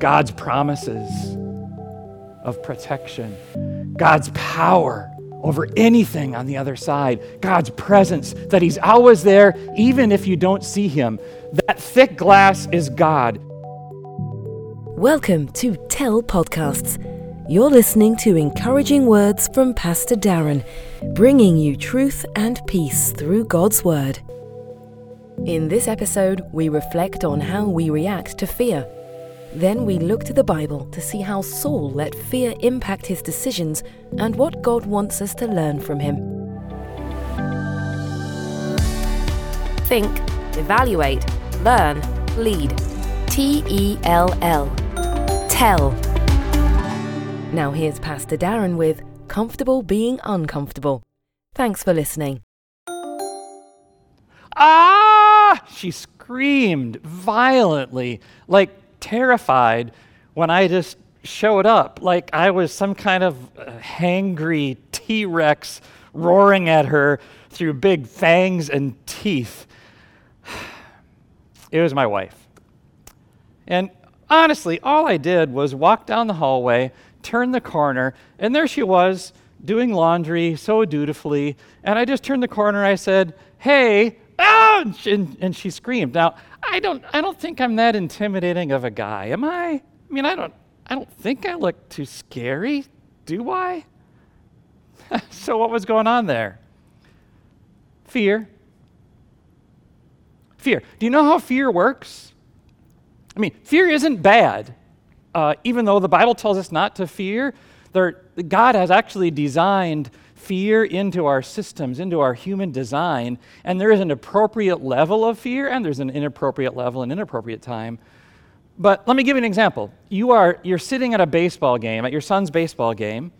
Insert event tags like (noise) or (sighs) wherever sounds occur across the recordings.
God's promises of protection, God's power over anything on the other side, God's presence, that He's always there, even if you don't see Him. That thick glass is God. Welcome to Tell Podcasts. You're listening to encouraging words from Pastor Darren, bringing you truth and peace through God's Word. In this episode, we reflect on how we react to fear. Then we look to the Bible to see how Saul let fear impact his decisions and what God wants us to learn from him. Think, evaluate, learn, lead. T E L L. Tell. Now here's Pastor Darren with Comfortable Being Uncomfortable. Thanks for listening. Ah! She screamed violently, like terrified, when I just showed up, like I was some kind of uh, hangry T Rex roaring at her through big fangs and teeth. (sighs) It was my wife. And honestly, all I did was walk down the hallway, turn the corner, and there she was doing laundry so dutifully. And I just turned the corner. I said, Hey, oh! And she, and she screamed. Now, I don't, I don't think I'm that intimidating of a guy, am I? I mean, I don't, I don't think I look too scary, do I? (laughs) so, what was going on there? Fear. Fear. Do you know how fear works? I mean, fear isn't bad. Uh, even though the Bible tells us not to fear, there, God has actually designed fear into our systems, into our human design, and there is an appropriate level of fear, and there's an inappropriate level and inappropriate time. But let me give you an example. You are you're sitting at a baseball game, at your son's baseball game,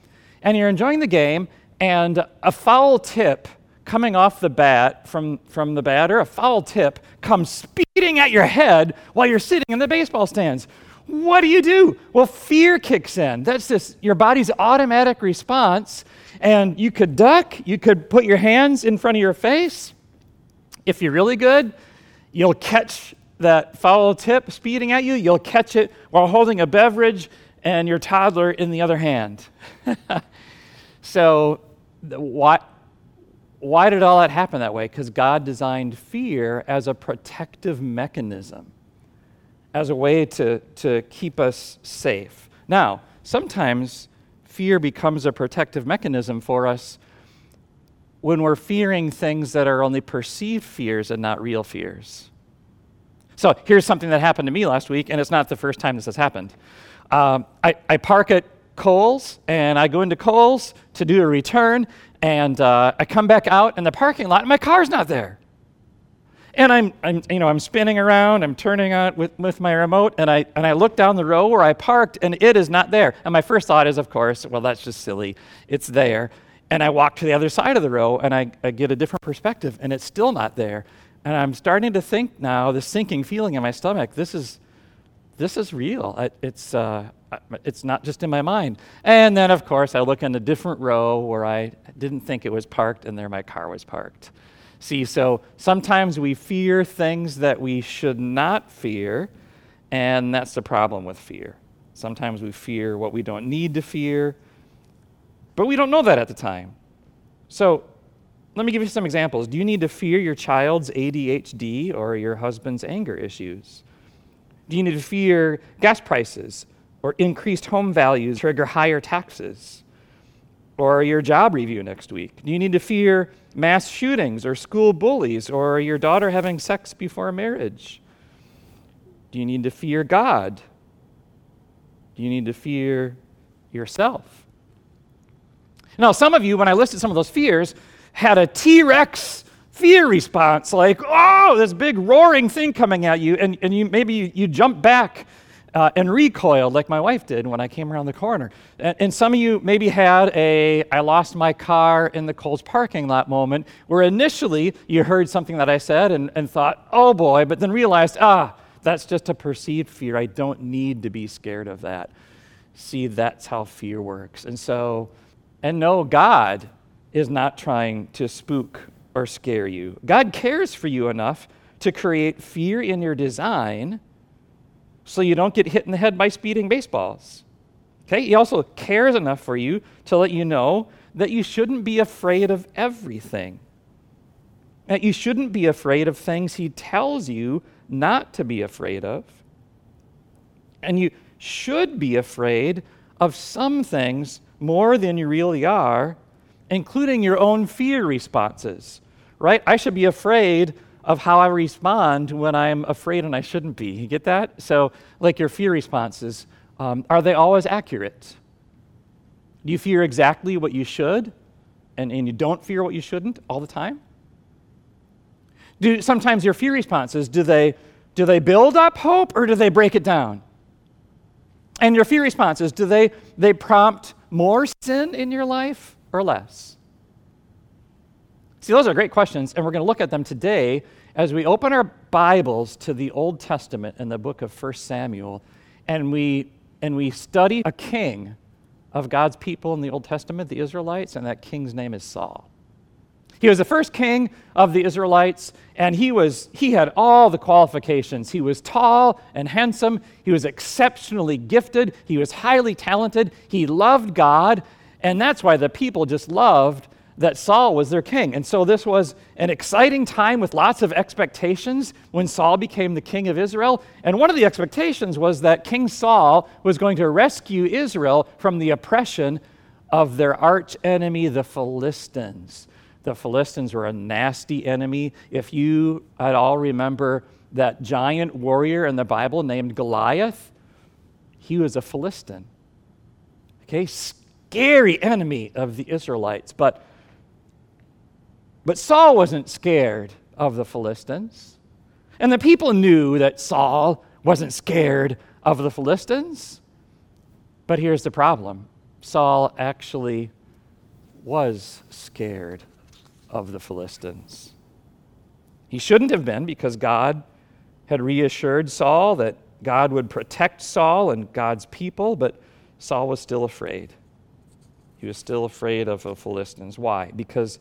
and you're enjoying the game, and a foul tip coming off the bat from, from the batter, a foul tip comes speeding at your head while you're sitting in the baseball stands. What do you do? Well, fear kicks in. That's just your body's automatic response. And you could duck, you could put your hands in front of your face. If you're really good, you'll catch that foul tip speeding at you. You'll catch it while holding a beverage and your toddler in the other hand. (laughs) so, why, why did all that happen that way? Because God designed fear as a protective mechanism, as a way to, to keep us safe. Now, sometimes fear becomes a protective mechanism for us when we're fearing things that are only perceived fears and not real fears. So here's something that happened to me last week, and it's not the first time this has happened. Um, I, I park at Kohl's, and I go into Kohl's to do a return, and uh, I come back out in the parking lot, and my car's not there. And I'm, I'm, you know, I'm spinning around, I'm turning on with, with my remote, and I, and I look down the row where I parked, and it is not there. And my first thought is, of course, well, that's just silly. It's there. And I walk to the other side of the row, and I, I get a different perspective, and it's still not there. And I'm starting to think now, this sinking feeling in my stomach, this is, this is real. It's, uh, it's not just in my mind. And then, of course, I look in a different row where I didn't think it was parked, and there my car was parked. See, so sometimes we fear things that we should not fear, and that's the problem with fear. Sometimes we fear what we don't need to fear, but we don't know that at the time. So let me give you some examples. Do you need to fear your child's ADHD or your husband's anger issues? Do you need to fear gas prices or increased home values trigger higher taxes? Or your job review next week? Do you need to fear mass shootings or school bullies or your daughter having sex before marriage? Do you need to fear God? Do you need to fear yourself? Now, some of you, when I listed some of those fears, had a T Rex fear response like, oh, this big roaring thing coming at you, and, and you, maybe you, you jump back uh, and recoiled like my wife did when I came around the corner. And, and, some of you maybe had a I lost my car in the Kohl's parking lot moment where initially you heard something that I said and, and thought, oh boy, but then realized, ah, that's just a perceived fear. I don't need to be scared of that. See, that's how fear works. And so, and no, God is not trying to spook or scare you. God cares for you enough to create fear in your design so you don't get hit in the head by speeding baseballs. Okay? He also cares enough for you to let you know that you shouldn't be afraid of everything. That you shouldn't be afraid of things he tells you not to be afraid of. And you should be afraid of some things more than you really are, including your own fear responses, right? I should be afraid of how I respond when I'm afraid and I shouldn't be. You get that? So, like your fear responses, um, are they always accurate? Do you fear exactly what you should and, and you don't fear what you shouldn't all the time? Do sometimes your fear responses, do they, do they build up hope or do they break it down? And your fear responses, do they, they prompt more sin in your life or less? See, those are great questions, and we're going to look at them today as we open our Bibles to the Old Testament in the book of 1 Samuel, and we, and we study a king of God's people in the Old Testament, the Israelites, and that king's name is Saul. He was the first king of the Israelites, and he, was, he had all the qualifications. He was tall and handsome. He was exceptionally gifted. He was highly talented. He loved God, and that's why the people just loved that Saul was their king. And so this was an exciting time with lots of expectations when Saul became the king of Israel. And one of the expectations was that King Saul was going to rescue Israel from the oppression of their arch enemy, the Philistines. The Philistines were a nasty enemy. If you at all remember that giant warrior in the Bible named Goliath, he was a Philistine. Okay, scary enemy of the Israelites. But, but Saul wasn't scared of the Philistines. And the people knew that Saul wasn't scared of the Philistines. But here's the problem Saul actually was scared of the Philistines. He shouldn't have been because God had reassured Saul that God would protect Saul and God's people, but Saul was still afraid. He was still afraid of the Philistines. Why? Because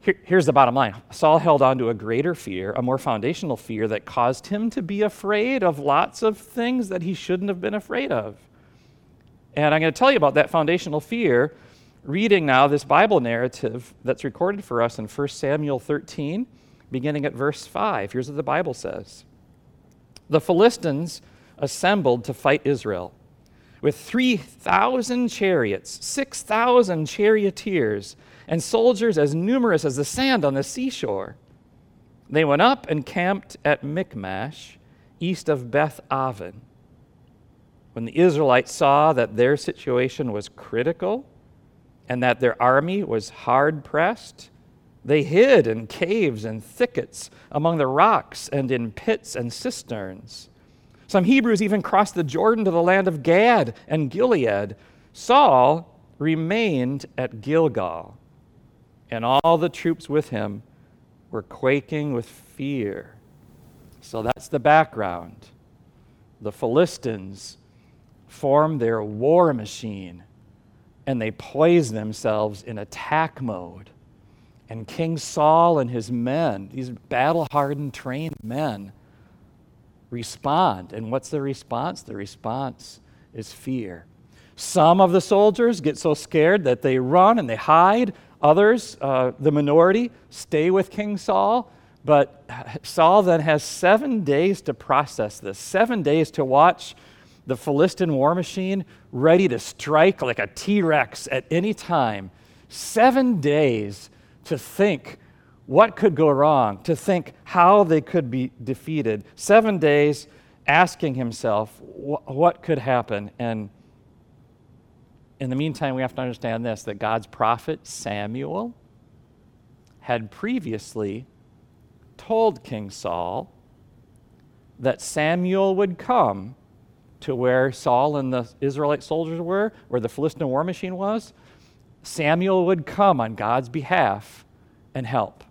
here, here's the bottom line Saul held on to a greater fear, a more foundational fear that caused him to be afraid of lots of things that he shouldn't have been afraid of. And I'm going to tell you about that foundational fear reading now this Bible narrative that's recorded for us in 1 Samuel 13, beginning at verse 5. Here's what the Bible says The Philistines assembled to fight Israel with 3,000 chariots, 6,000 charioteers, and soldiers as numerous as the sand on the seashore. They went up and camped at Michmash, east of Beth Aven. When the Israelites saw that their situation was critical, and that their army was hard pressed. They hid in caves and thickets, among the rocks, and in pits and cisterns. Some Hebrews even crossed the Jordan to the land of Gad and Gilead. Saul remained at Gilgal, and all the troops with him were quaking with fear. So that's the background. The Philistines form their war machine and they poise themselves in attack mode. And King Saul and his men, these battle hardened, trained men, respond. And what's the response? The response is fear. Some of the soldiers get so scared that they run and they hide. Others, uh, the minority, stay with King Saul. But (laughs) Saul then has seven days to process this, seven days to watch the Philistine war machine ready to strike like a T Rex at any time. Seven days to think what could go wrong, to think how they could be defeated. Seven days asking himself what could happen. And in the meantime, we have to understand this that God's prophet Samuel had previously told King Saul that Samuel would come to where Saul and the Israelite soldiers were, where the Philistine war machine was, Samuel would come on God's behalf and help.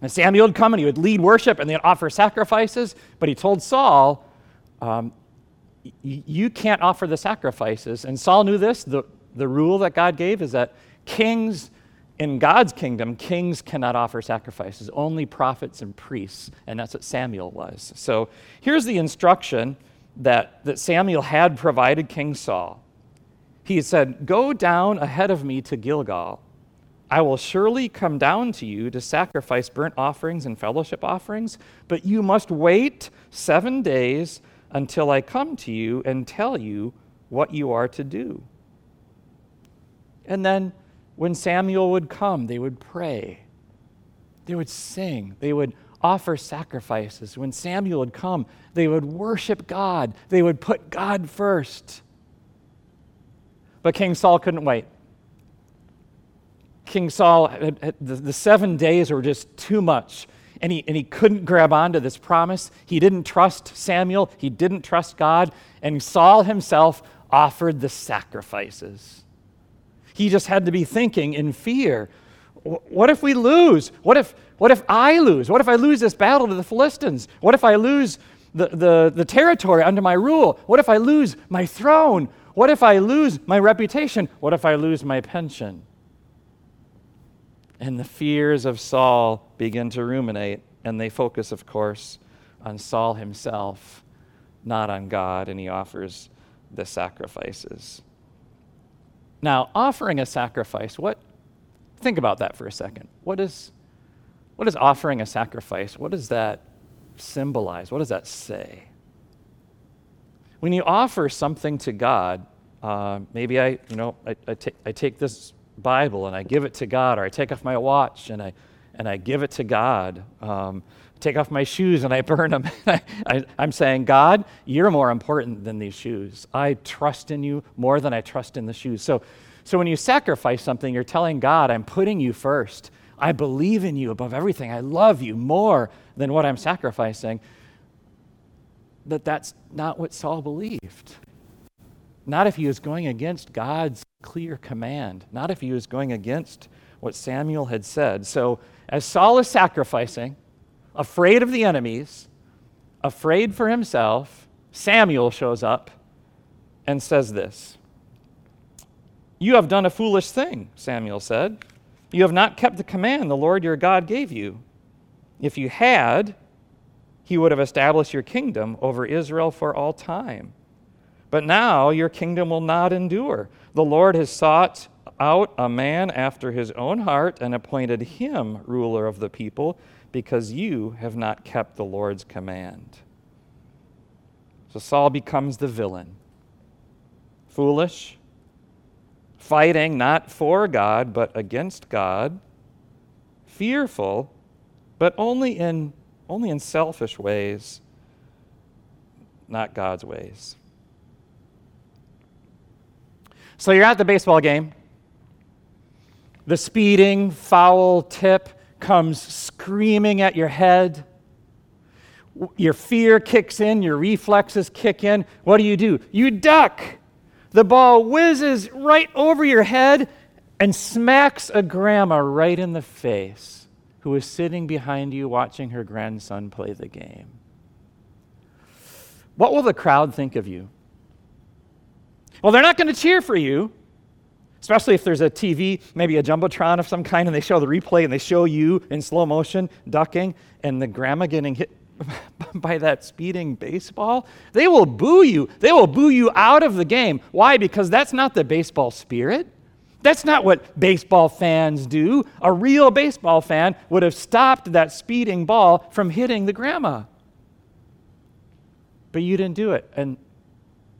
And Samuel would come and he would lead worship and they'd offer sacrifices, but he told Saul, um, You can't offer the sacrifices. And Saul knew this. The, the rule that God gave is that kings in God's kingdom, kings cannot offer sacrifices, only prophets and priests, and that's what Samuel was. So here's the instruction that, that Samuel had provided King Saul. He said, Go down ahead of me to Gilgal. I will surely come down to you to sacrifice burnt offerings and fellowship offerings, but you must wait seven days until I come to you and tell you what you are to do. And then when Samuel would come, they would pray, they would sing, they would offer sacrifices. When Samuel would come, they would worship God, they would put God first. But King Saul couldn't wait. King Saul, the, the seven days were just too much. And he, and he couldn't grab onto this promise. He didn't trust Samuel. He didn't trust God. And Saul himself offered the sacrifices. He just had to be thinking in fear what if we lose? What if, what if I lose? What if I lose this battle to the Philistines? What if I lose the, the, the territory under my rule? What if I lose my throne? What if I lose my reputation? What if I lose my pension? And the fears of Saul begin to ruminate, and they focus, of course, on Saul himself, not on God, and he offers the sacrifices. Now, offering a sacrifice, what think about that for a second. What is what is offering a sacrifice? What does that symbolize? What does that say? When you offer something to God, uh, maybe I, you know, I, I, t- I take this Bible and I give it to God, or I take off my watch and I, and I give it to God. Um, take off my shoes and I burn them. (laughs) I, am saying, God, you're more important than these shoes. I trust in you more than I trust in the shoes. So, so when you sacrifice something, you're telling God, I'm putting you first. I believe in you above everything. I love you more than what I'm sacrificing. But that's not what Saul believed. Not if he was going against God's clear command, not if he was going against what Samuel had said. So, as Saul is sacrificing, afraid of the enemies, afraid for himself, Samuel shows up and says this You have done a foolish thing, Samuel said. You have not kept the command the Lord your God gave you. If you had, he would have established your kingdom over Israel for all time. But now your kingdom will not endure. The Lord has sought out a man after his own heart and appointed him ruler of the people because you have not kept the Lord's command. So Saul becomes the villain. Foolish, fighting not for God, but against God, fearful, but only in, only in selfish ways, not God's ways. So you're at the baseball game. The speeding, foul tip comes screaming at your head. Your fear kicks in, your reflexes kick in. What do you do? You duck. The ball whizzes right over your head and smacks a grandma right in the face who is sitting behind you watching her grandson play the game. What will the crowd think of you? Well, they're not going to cheer for you Especially if there's a TV, maybe a Jumbotron of some kind, and they show the replay and they show you in slow motion ducking and the grandma getting hit (laughs) by that speeding baseball, they will boo you. They will boo you out of the game. Why? Because that's not the baseball spirit. That's not what baseball fans do. A real baseball fan would have stopped that speeding ball from hitting the grandma. But you didn't do it. And,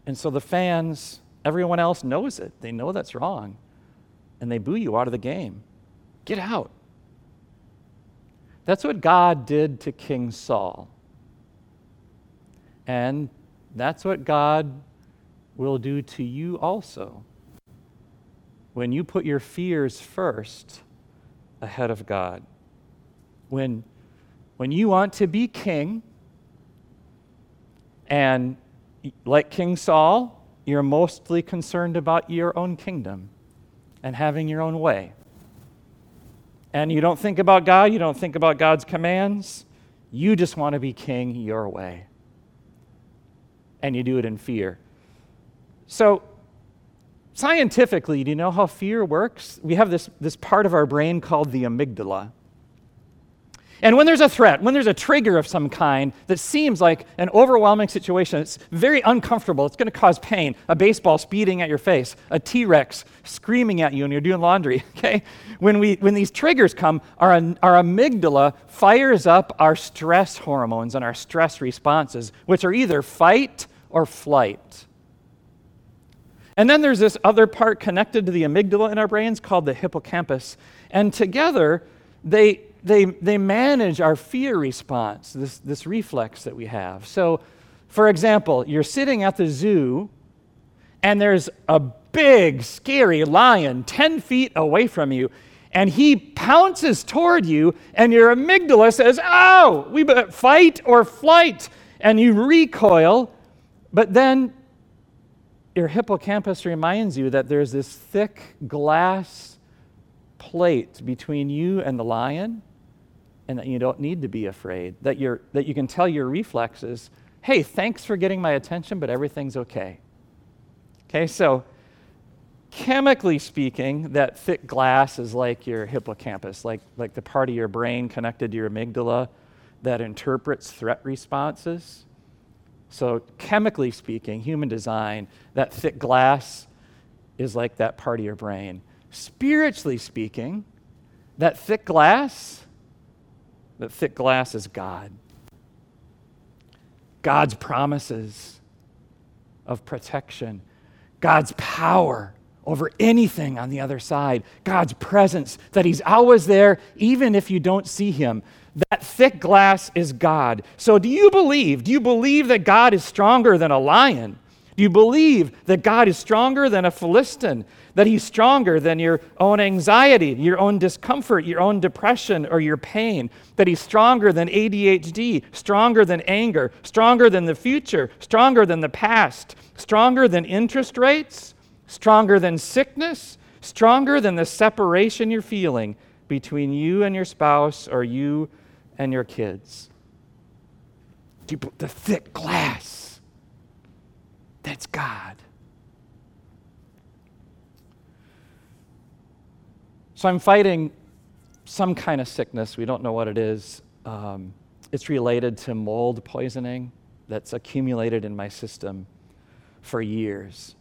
and so the fans Everyone else knows it. They know that's wrong. And they boo you out of the game. Get out. That's what God did to King Saul. And that's what God will do to you also. When you put your fears first ahead of God. When, when you want to be king, and like King Saul, you're mostly concerned about your own kingdom and having your own way. And you don't think about God, you don't think about God's commands. You just want to be king your way. And you do it in fear. So, Scientifically, do you know how fear works? We have this, this part of our brain called the amygdala. And when there's a threat, when there's a trigger of some kind that seems like an overwhelming situation, it's very uncomfortable, it's going to cause pain, a baseball speeding at your face, a T Rex screaming at you when you're doing laundry, (laughs) okay? When, we, when these triggers come, our, our amygdala fires up our stress hormones and our stress responses, which are either fight or flight. And then there's this other part connected to the amygdala in our brains called the hippocampus. And together, they, they, they manage our fear response, this, this reflex that we have. So, for example, you're sitting at the zoo, and there's a big, scary lion 10 feet away from you, and he pounces toward you, and your amygdala says, Oh, we fight or flight. And you recoil, but then your hippocampus reminds you that there's this thick glass plate between you and the lion, and that you don't need to be afraid, that, you're, that you can tell your reflexes, hey, thanks for getting my attention, but everything's okay. Okay, so chemically speaking, that thick glass is like your hippocampus, like, like the part of your brain connected to your amygdala that interprets threat responses. So, chemically speaking, human design, that thick glass is like that part of your brain. Spiritually speaking, that thick glass, that thick glass is God. God's promises of protection, God's power over anything on the other side, God's presence, that He's always there, even if you don't see Him, that thick glass is God. So, do you believe? Do you believe that God is stronger than a lion? Do you believe that God is stronger than a Philistine? That He's stronger than your own anxiety, your own discomfort, your own depression, or your pain? That He's stronger than ADHD, stronger than anger, stronger than the future, stronger than the past, stronger than interest rates, stronger than sickness, stronger than the separation you're feeling between you and your spouse or you and your kids. The thick glass. That's God. So I'm fighting some kind of sickness. We don't know what it is. Um, it's related to mold poisoning that's accumulated in my system for years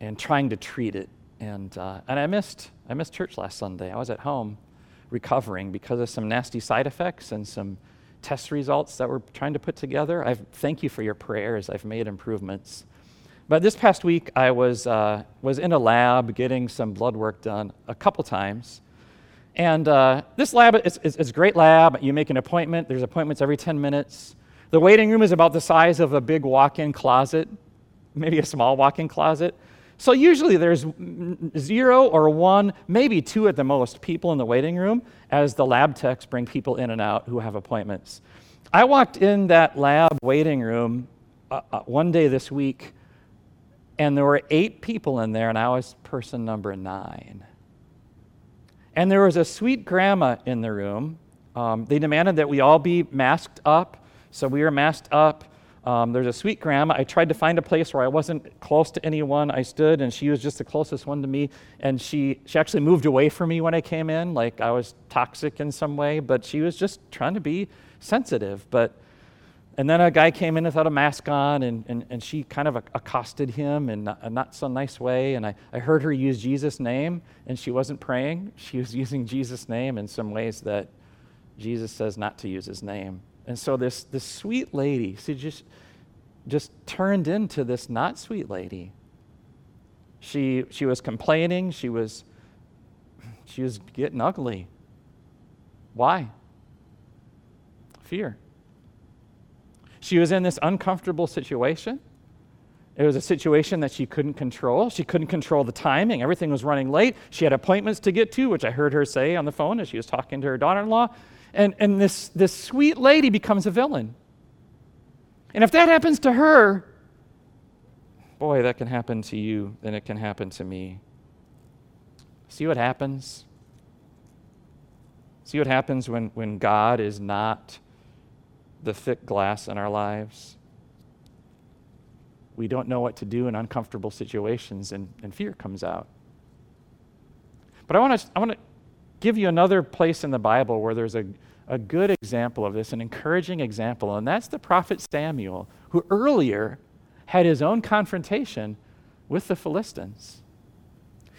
and trying to treat it. And, uh, and I, missed, I missed church last Sunday. I was at home recovering because of some nasty side effects and some test results that we're trying to put together. I thank you for your prayers. I've made improvements. But this past week, I was, uh, was in a lab getting some blood work done a couple times. And uh, this lab is, is, is, a great lab. You make an appointment, there's appointments every 10 minutes. The waiting room is about the size of a big walk in closet, maybe a small walk in closet. So usually there's zero or one, maybe two at the most, people in the waiting room as the lab techs bring people in and out who have appointments. I walked in that lab waiting room uh, uh, one day this week, and there were eight people in there, and I was person number nine. And there was a sweet grandma in the room. Um, they demanded that we all be masked up, so we were masked up. Um, there's a sweet grandma. I tried to find a place where I wasn't close to anyone. I stood, and she was just the closest one to me. And she, she actually moved away from me when I came in, like I was toxic in some way, but she was just trying to be sensitive. But and then a guy came in without a mask on, and, and, and she kind of accosted him in a not so nice way. And I, I heard her use Jesus' name, and she wasn't praying. (laughs) She was using Jesus' name in some ways that Jesus says not to use his name. And so this, this sweet lady, she just, just turned into this not sweet lady. She, she was complaining. She was, she was getting ugly. Why? Fear. She was in this uncomfortable situation. It was a situation that she couldn't control. She couldn't control the timing. Everything was running late. She had appointments to get to, which I heard her say on the phone as she was talking to her daughter in law and, and this, this sweet lady becomes a villain. And if that happens to her, boy, that can happen to you, then it can happen to me. See what happens? See what happens when, when God is not the thick glass in our lives? we don't know what to do in uncomfortable situations and, and fear comes out. But I want to I give you another place in the Bible where there's a, a good example of this, an encouraging example, and that's the prophet Samuel, who earlier had his own confrontation with the Philistines.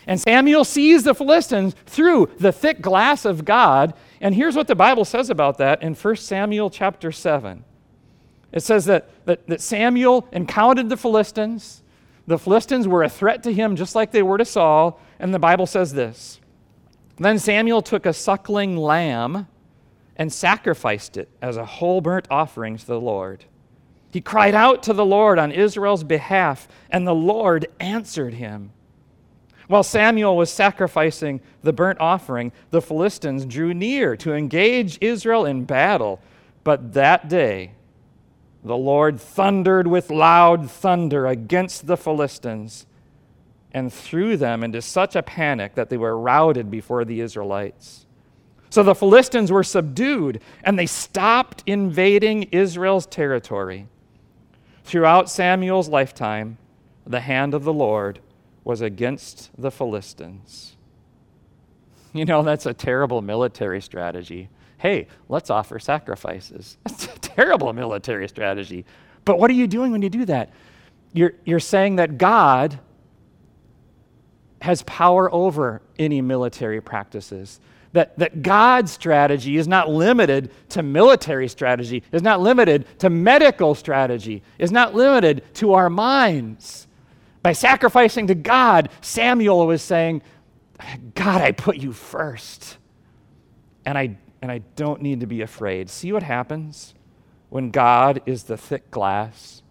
And Samuel sees the Philistines through the thick glass of God. And here's what the Bible says about that in 1 Samuel chapter 7. It says that, that, that Samuel encountered the Philistines. The Philistines were a threat to him just like they were to Saul. And the Bible says this Then Samuel took a suckling lamb and sacrificed it as a whole burnt offering to the Lord. He cried out to the Lord on Israel's behalf, and the Lord answered him. While Samuel was sacrificing the burnt offering, the Philistines drew near to engage Israel in battle. But that day, the Lord thundered with loud thunder against the Philistines and threw them into such a panic that they were routed before the Israelites. So the Philistines were subdued and they stopped invading Israel's territory. Throughout Samuel's lifetime, the hand of the Lord was against the Philistines. You know, that's a terrible military strategy hey, let's offer sacrifices. (laughs) That's a terrible military strategy. But what are you doing when you do that? You're, you're saying that God has power over any military practices. That, that God's strategy is not limited to military strategy, is not limited to medical strategy, is not limited to our minds. By sacrificing to God, Samuel was saying, God, I put you first. And I and I don't need to be afraid. See what happens when God is the thick glass?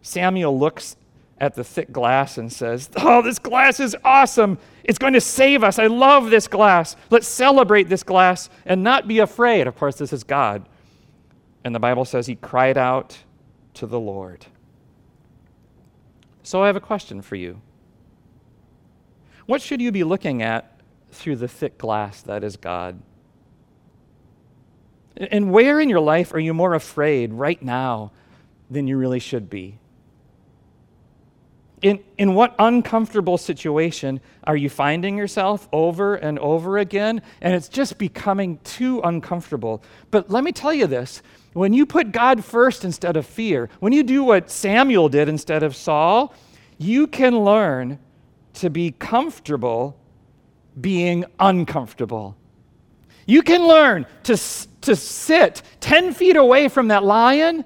Samuel looks at the thick glass and says, Oh, this glass is awesome. It's going to save us. I love this glass. Let's celebrate this glass and not be afraid. Of course, this is God. And the Bible says he cried out to the Lord. So I have a question for you. What should you be looking at through the thick glass that is God? And where in your life are you more afraid right now than you really should be? In, in what uncomfortable situation are you finding yourself over and over again? And it's just becoming too uncomfortable. But let me tell you this when you put God first instead of fear, when you do what Samuel did instead of Saul, you can learn to be comfortable being uncomfortable. You can learn to, to sit 10 feet away from that lion,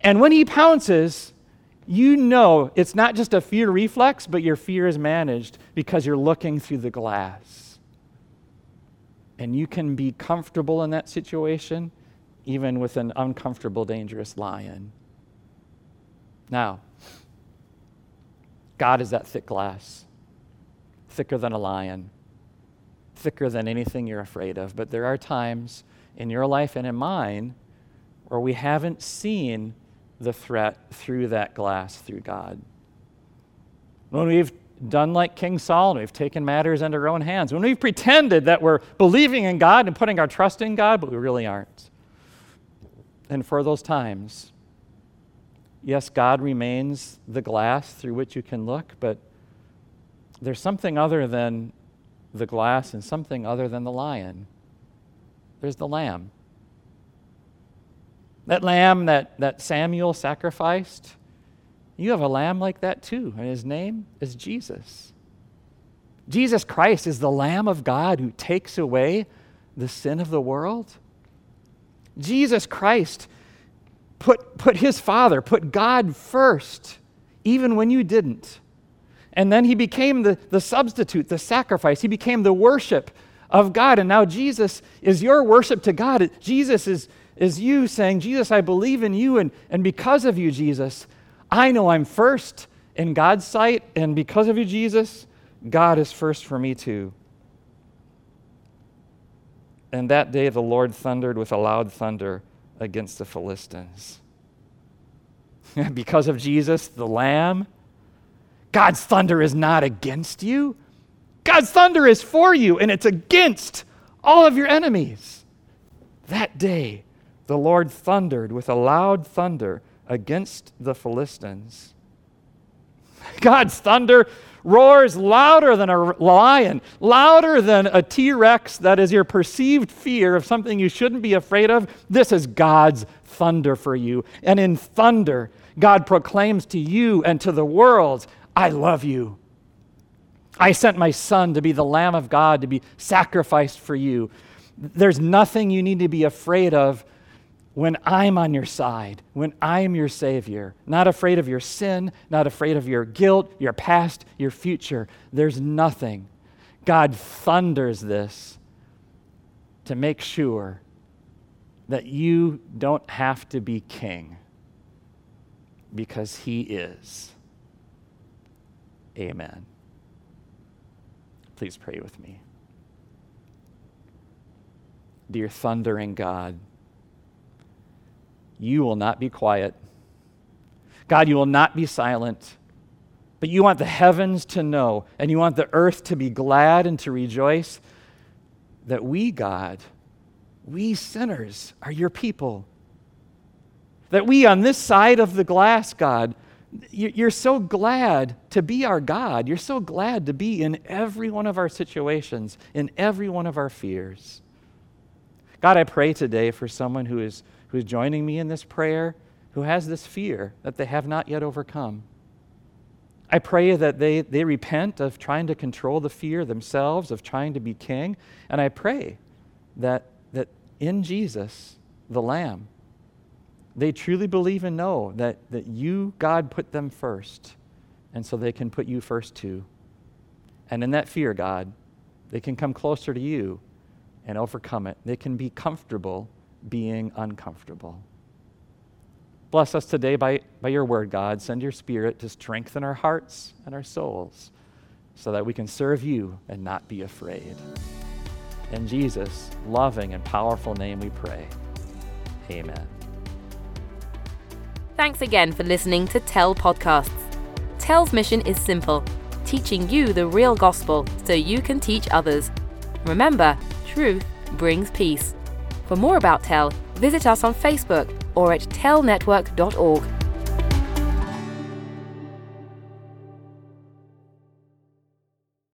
and when he pounces, you know it's not just a fear reflex, but your fear is managed because you're looking through the glass. And you can be comfortable in that situation, even with an uncomfortable, dangerous lion. Now, God is that thick glass, thicker than a lion thicker than anything you're afraid of. But there are times in your life and in mine where we haven't seen the threat through that glass, through God. When we've done like King Saul and we've taken matters into our own hands, when we've pretended that we're believing in God and putting our trust in God, but we really aren't. And for those times, yes, God remains the glass through which you can look, but there's something other than the glass and something other than the lion. There's the lamb. That lamb that, that Samuel sacrificed, you have a lamb like that too, and his name is Jesus. Jesus Christ is the Lamb of God who takes away the sin of the world. Jesus Christ put, put his Father, put God first, even when you didn't. And then he became the, the substitute, the sacrifice. He became the worship of God. And now Jesus is your worship to God. Jesus is, is you saying, Jesus, I believe in you. And, and because of you, Jesus, I know I'm first in God's sight. And because of you, Jesus, God is first for me too. And that day the Lord thundered with a loud thunder against the Philistines. (laughs) because of Jesus, the Lamb, God's thunder is not against you. God's thunder is for you, and it's against all of your enemies. That day, the Lord thundered with a loud thunder against the Philistines. (laughs) God's thunder roars louder than a lion, louder than a T Rex that is your perceived fear of something you shouldn't be afraid of. This is God's thunder for you. And in thunder, God proclaims to you and to the world, I love you. I sent my son to be the Lamb of God, to be sacrificed for you. There's nothing you need to be afraid of when I'm on your side, when I'm your Savior. Not afraid of your sin, not afraid of your guilt, your past, your future. There's nothing. God thunders this to make sure that you don't have to be king because He is. Amen. Please pray with me. Dear thundering God, you will not be quiet. God, you will not be silent. But you want the heavens to know, and you want the earth to be glad and to rejoice that we, God, we sinners, are your people. That we, on this side of the glass, God, you're so glad to be our God. You're so glad to be in every one of our situations, in every one of our fears. God, I pray today for someone who is who's joining me in this prayer who has this fear that they have not yet overcome. I pray that they, they repent of trying to control the fear themselves, of trying to be king. And I pray that, that in Jesus, the Lamb, they truly believe and know that, that you, God, put them first. And so they can put you first too. And in that fear, God, they can come closer to you and overcome it. They can be comfortable being uncomfortable. Bless us today by, by your word, God. Send your spirit to strengthen our hearts and our souls so that we can serve you and not be afraid. In Jesus' loving and powerful name we pray. Amen. Thanks again for listening to Tell Podcasts. Tell's mission is simple teaching you the real gospel so you can teach others. Remember, truth brings peace. For more about Tell, visit us on Facebook or at tellnetwork.org.